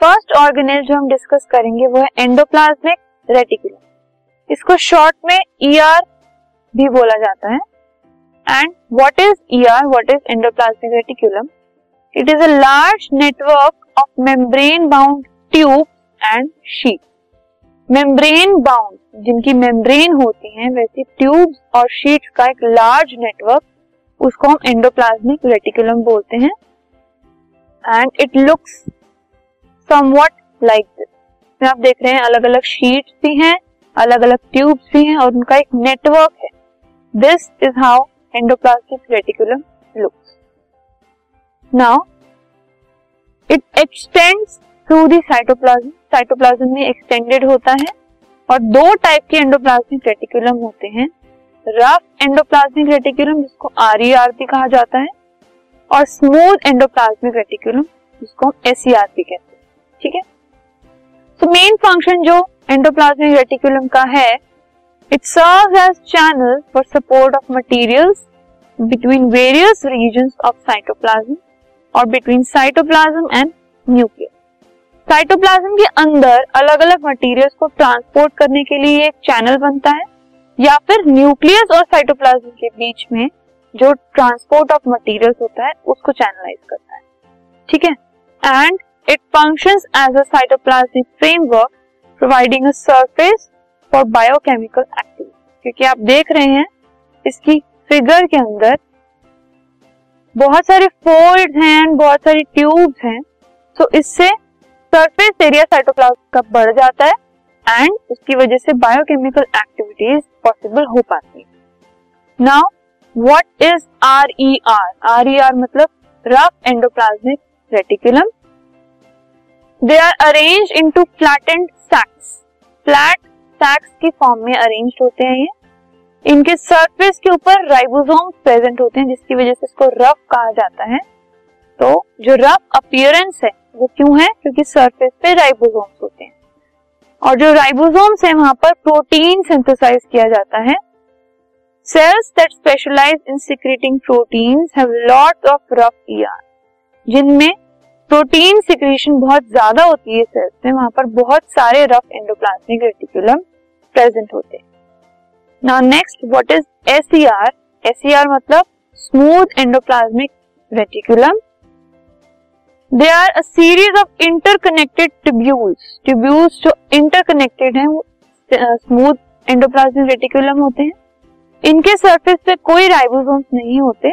First organelle जो हम discuss करेंगे वो है एंडोप्लाज्मिक रेटिकुलम। इसको शॉर्ट में ईआर e भी बोला जाता है। And what is ER what is endoplasmic reticulum it is a large network of membrane bound tube and sheet membrane bound जिनकी मेम्ब्रेन होती है, वैसी ट्यूब्स और शीट्स का एक लार्ज नेटवर्क उसको हम एंडोप्लाज्मिक रेटिकुलम बोलते हैं। And it looks somewhat like this आप देख रहे हैं अलग अलग शीट्स भी हैं अलग अलग ट्यूब्स भी हैं और उनका एक नेटवर्क है। This is how endoplasmic reticulum looks now it extends through the cytoplasm cytoplasm में एक्सटेंडेड होता है और दो टाइप के एंडोप्लाज्मिक रेटिकुलम होते हैं। रफ एंडोप्लाज्मिक रेटिकुलम जिसको आर भी कहा जाता है, और स्मूथ एंडोप्लाज्मिक रेटिकुलम जिसको हम एस भी कहते हैं। ठीक है? तो मेन फ़ंक्शन जो एंडोप्लाज्मिक रेटिकुलम का है it serves as channel for support of materials between various regions of cytoplasm और between cytoplasm and nucleus cytoplasm के अंदर अलग अलग मटेरियल्स को ट्रांसपोर्ट करने के लिए एक चैनल बनता है, या फिर न्यूक्लियस और साइटोप्लाज्म के बीच में जो ट्रांसपोर्ट ऑफ़ मटेरियल्स होता है, उसको चैनलाइज करता है। ठीक है? And it functions as a cytoplasmic framework providing a surface for biochemical activity क्योंकि आप देख रहे हैं, इसकी फिगर के अंदर बहुत सारे फोल्ड हैं, बहुत सारी ट्यूब्स हैं तो इससे सरफेस एरिया साइटोप्लाज्म का बढ़ जाता है एंड उसकी वजह से बायोकेमिकल एक्टिविटीज़ पॉसिबल हो पाती है। Now what is R E R R E R मतलब rough endoplasmic reticulum they are arrange into flattened sacs. Flat, sacs की फॉर्म में अरेंज होते हैं ये। इनके सरफेस के ऊपर राइबोसोम प्रेजेंट होते हैं, जिसकी वजह से इसको रफ कहा जाता है। तो जो रफ अपियरेंस है, वो क्यों है? क्योंकि सरफेस पे राइबोसोम्स होते हैं। और जो राइबोसोम्स है, वहाँ पर प्रोटीन सिंथेसाइज किया जाता है। Cells that specialise in secreting proteins have lots of rough ER जिनमें प्रोटीन सिक्रेशन बहुत ज़्यादा होती है सेल्स में, वहाँ पर बहुत सारे रफ एंडोप्लाज्मिक रेटिकुलम प्रेजेंट होते हैं। Now next what is SER SER मतलब smooth endoplasmic reticulum they are a series of interconnected tubules tubules जो इंटरकनेक्टेड हैं, वो स्मूथ एंडोप्लाज्मिक रेटिकुलम होते हैं। इनके सरफेस पे कोई राइबोसोम्स नहीं होते।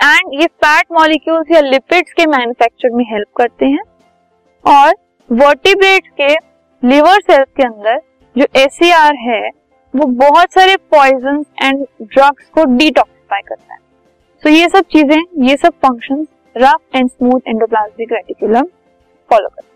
एंड ये फैट मॉलिक्यूल्स या लिपिड्स के मैन्युफैक्चर में हेल्प करते हैं। और वर्टिब्रेट के लिवर सेल्स के अंदर जो एस है, वो बहुत सारे पॉइजन एंड ड्रग्स को डिटॉक्सिफाई करता है। सो so ये सब चीज़ें, ये सब function rough and smooth endoplasmic reticulum follow करते हैं।